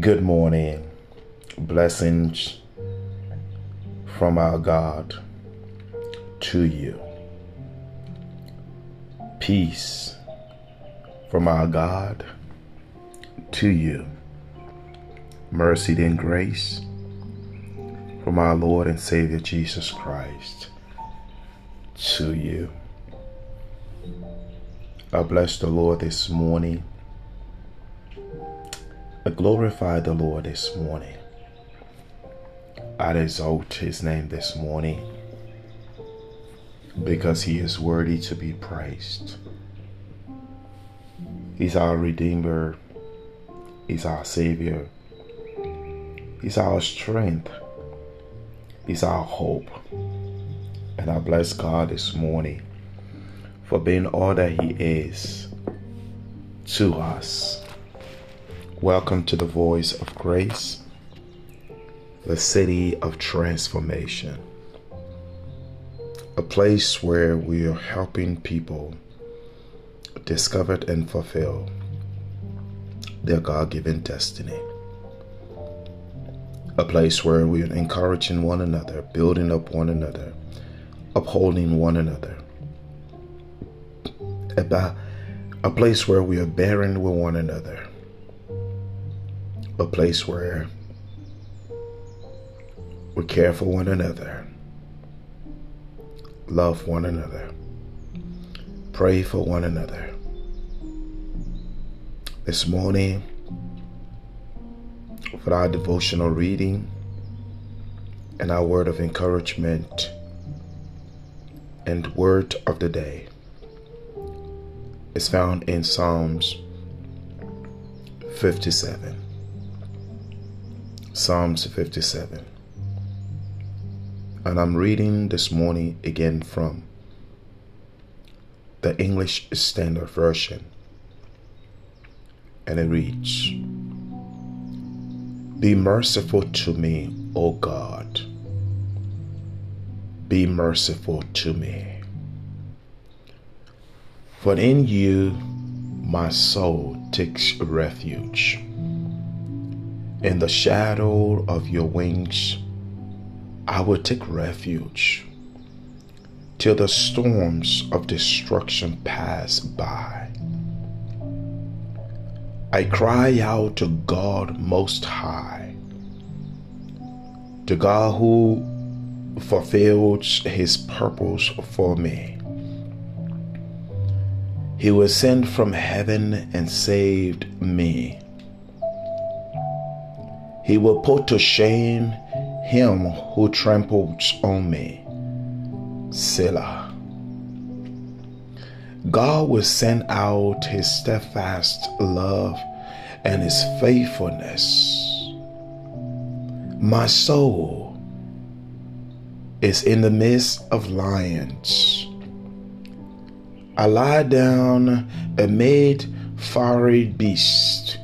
Good morning. Blessings from our God to you. Peace from our God to you. Mercy and grace from our Lord and Savior Jesus Christ to you. I bless the Lord this morning. I glorify the Lord this morning. I exalt his name this morning because he is worthy to be praised. He's our Redeemer, He's our Savior, He's our strength, He's our hope. And I bless God this morning for being all that He is to us. Welcome to the Voice of Grace, the city of transformation, a place where we are helping people discover and fulfill their God given destiny. A place where we are encouraging one another, building up one another, upholding one another. About a place where we are bearing with one another. A place where we care for one another, love one another, pray for one another. This morning, for our devotional reading and our word of encouragement and word of the day is found in Psalms 57. Psalms 57. And I'm reading this morning again from the English Standard Version. And it reads Be merciful to me, O God. Be merciful to me. For in you my soul takes refuge. In the shadow of your wings, I will take refuge till the storms of destruction pass by. I cry out to God Most High, to God who fulfills His purpose for me. He was sent from heaven and saved me. He will put to shame him who tramples on me. Selah. God will send out his steadfast love and his faithfulness. My soul is in the midst of lions. I lie down amid fiery beasts.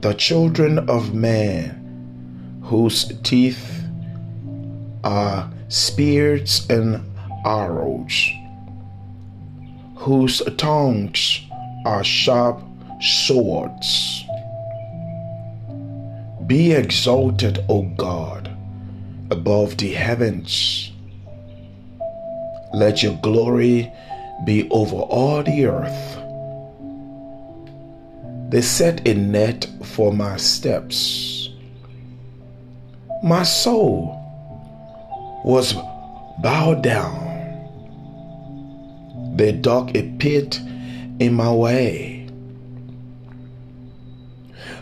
The children of man, whose teeth are spears and arrows, whose tongues are sharp swords. Be exalted, O God, above the heavens. Let your glory be over all the earth. They set a net for my steps. My soul was bowed down. They dug a pit in my way.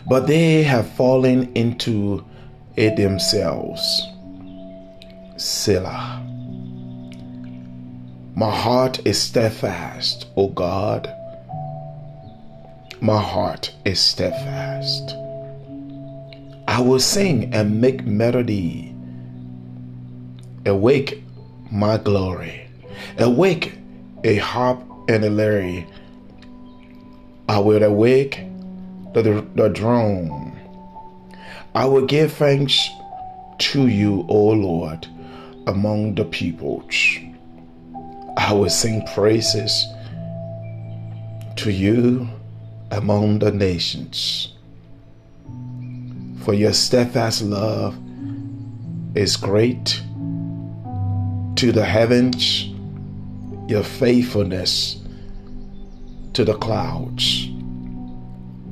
But they have fallen into it themselves. Selah. My heart is steadfast, O God. My heart is steadfast. I will sing and make melody. Awake my glory. Awake a harp and a lyre. I will awake the, the drum. I will give thanks to you, O Lord, among the peoples. I will sing praises to you among the nations. For your steadfast love is great to the heavens, your faithfulness to the clouds.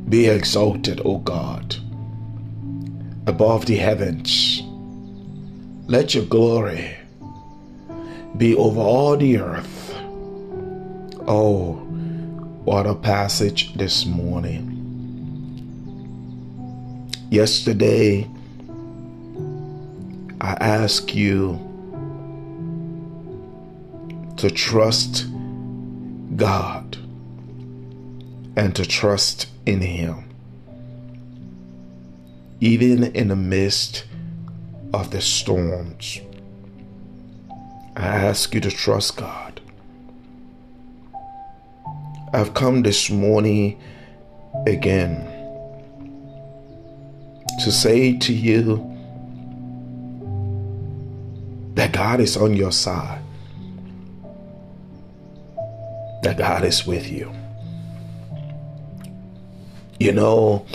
Be exalted, O God, above the heavens. Let your glory be over all the earth. Oh, what a passage this morning. Yesterday, I asked you to trust God and to trust in Him. Even in the midst of the storms, I ask you to trust God. I've come this morning again to say to you that God is on your side, that God is with you. You know,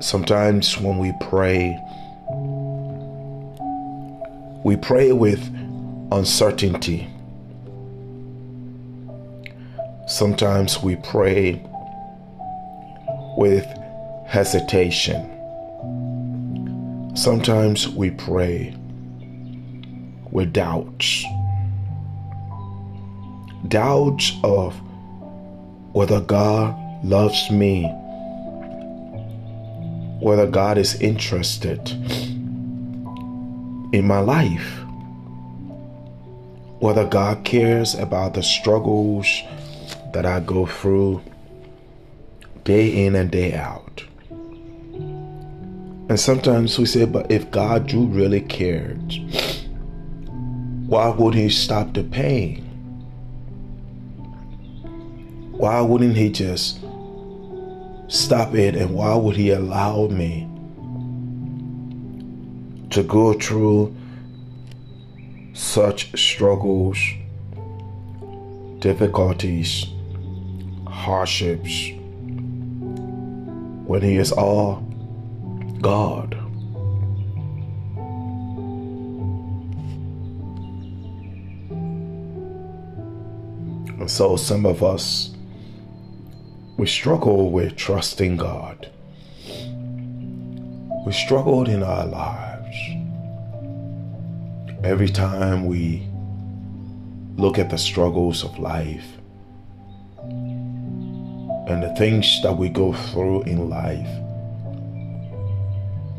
sometimes when we pray, we pray with uncertainty. Sometimes we pray with hesitation. Sometimes we pray with doubts. Doubts of whether God loves me, whether God is interested in my life, whether God cares about the struggles that I go through day in and day out. And sometimes we say, but if God do really cared, why would He stop the pain? Why wouldn't He just stop it and why would He allow me to go through such struggles, difficulties, hardships when He is all God? And so some of us we struggle with trusting God. We struggled in our lives. Every time we look at the struggles of life and the things that we go through in life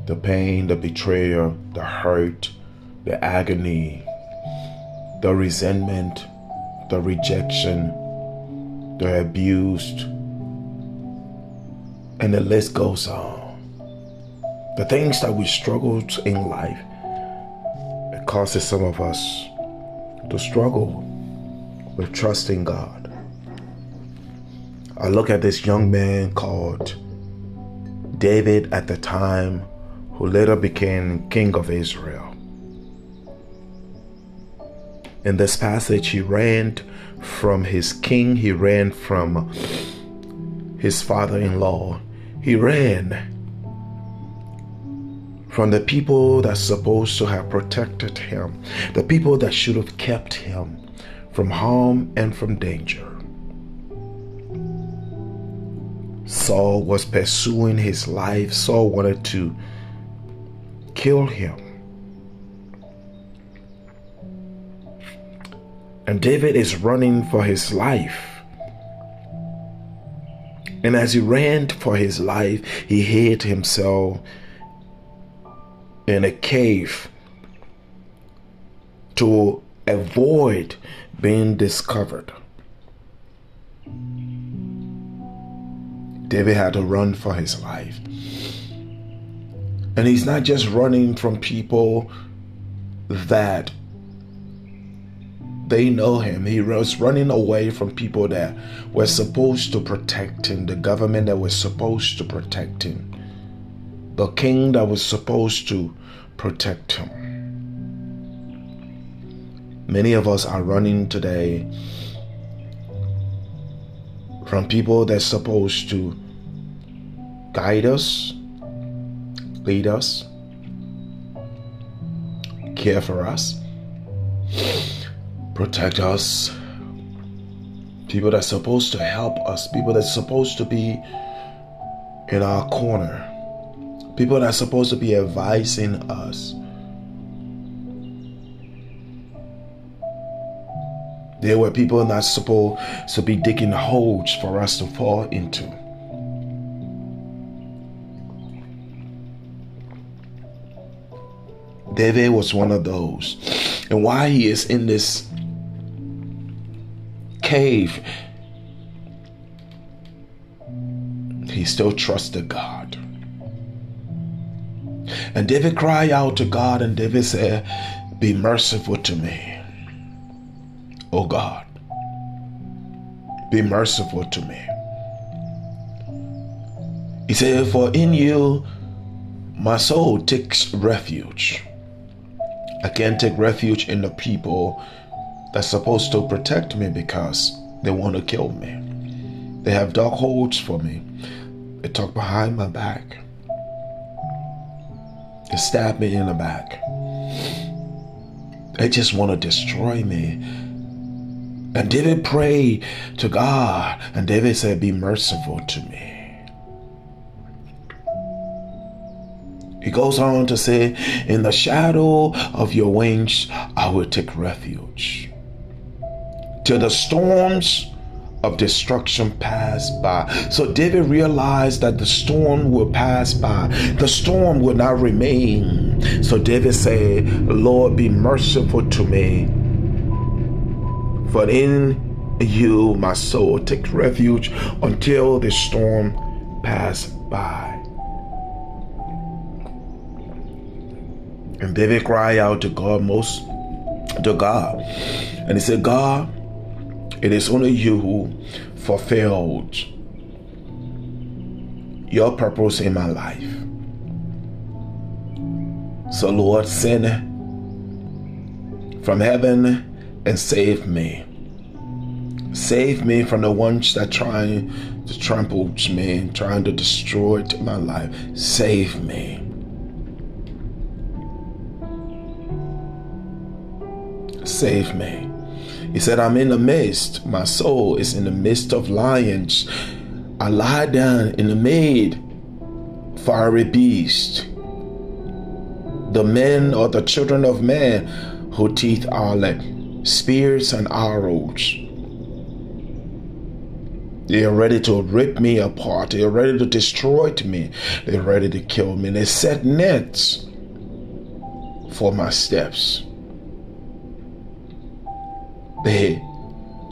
the pain, the betrayal, the hurt, the agony, the resentment, the rejection, the abused, and the list goes on. The things that we struggle in life, it causes some of us to struggle with trusting God. I look at this young man called David at the time, who later became king of Israel. In this passage, he ran from his king, he ran from his father in law, he ran from the people that's supposed to have protected him, the people that should have kept him from harm and from danger. Saul was pursuing his life. Saul wanted to kill him. And David is running for his life. And as he ran for his life, he hid himself in a cave to avoid being discovered. David had to run for his life. And he's not just running from people that they know him. He was running away from people that were supposed to protect him, the government that was supposed to protect him, the king that was supposed to protect him. Many of us are running today from people that's supposed to guide us, lead us, care for us, protect us. People that's supposed to help us, people that's supposed to be in our corner, people that's supposed to be advising us. There were people not supposed to be digging holes for us to fall into. David was one of those. And why he is in this cave, he still trusted God. And David cried out to God, and David said, Be merciful to me. Oh God, be merciful to me. He said, For in you my soul takes refuge. I can't take refuge in the people that's supposed to protect me because they want to kill me. They have dark holes for me. They talk behind my back. They stab me in the back. They just want to destroy me. And David prayed to God, and David said, Be merciful to me. He goes on to say, In the shadow of your wings, I will take refuge. Till the storms of destruction pass by. So David realized that the storm will pass by. The storm will not remain. So David said, Lord, be merciful to me. For in you my soul takes refuge until the storm pass by. And David cried out to God most to God. And he said, God, it is only you who fulfilled your purpose in my life. So Lord, send from heaven and save me. Save me from the ones that trying to trample me, trying to destroy my life. Save me. Save me. He said, I'm in the midst. My soul is in the midst of lions. I lie down in the mid fiery beast. The men or the children of men whose teeth are like spears and arrows. They are ready to rip me apart. They are ready to destroy me. They're ready to kill me. They set nets for my steps. They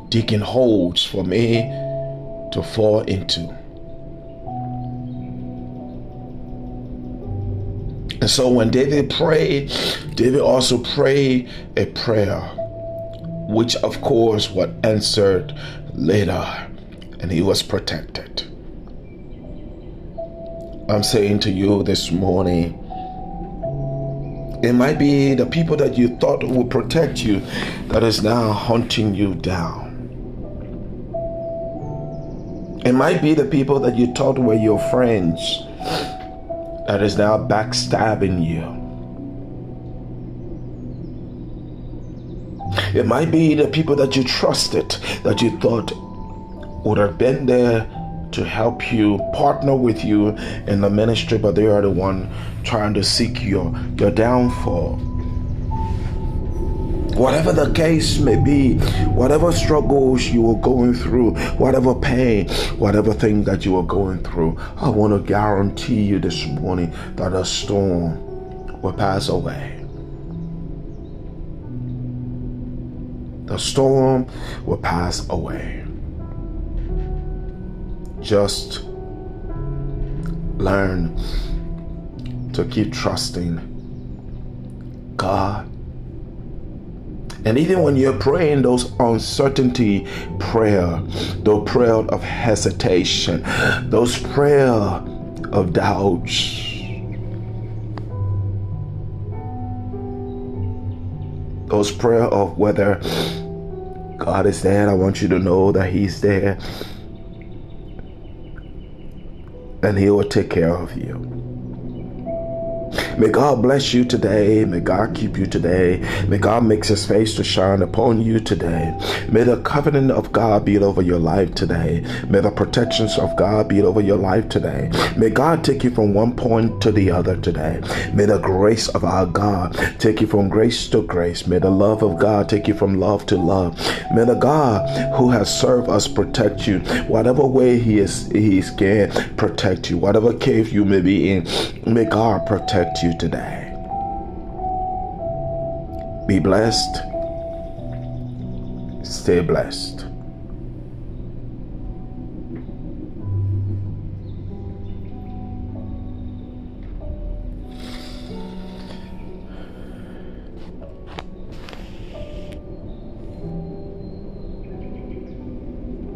digging holes for me to fall into. And so when David prayed, David also prayed a prayer, which of course was answered later, and he was protected. I'm saying to you this morning, it might be the people that you thought would protect you that is now hunting you down. It might be the people that you thought were your friends that is now backstabbing you. It might be the people that you trusted that you thought would have been there to help you, partner with you in the ministry, but they are the one trying to seek your, your downfall. Whatever the case may be, whatever struggles you are going through, whatever pain, whatever thing that you are going through, I want to guarantee you this morning that a storm will pass away. The storm will pass away. Just learn to keep trusting God. And even when you're praying those uncertainty prayer, those prayer of hesitation, those prayer of doubts, those prayer of whether God is there, I want you to know that He's there. And He will take care of you. May God bless you today. May God keep you today. May God make his face to shine upon you today. May the covenant of God be over your life today. May the protections of God be over your life today. May God take you from one point to the other today. May the grace of our God take you from grace to grace. May the love of God take you from love to love. May the God who has served us protect you. Whatever way he is he can protect you. Whatever cave you may be in, may God protect you today. Be blessed. Stay blessed.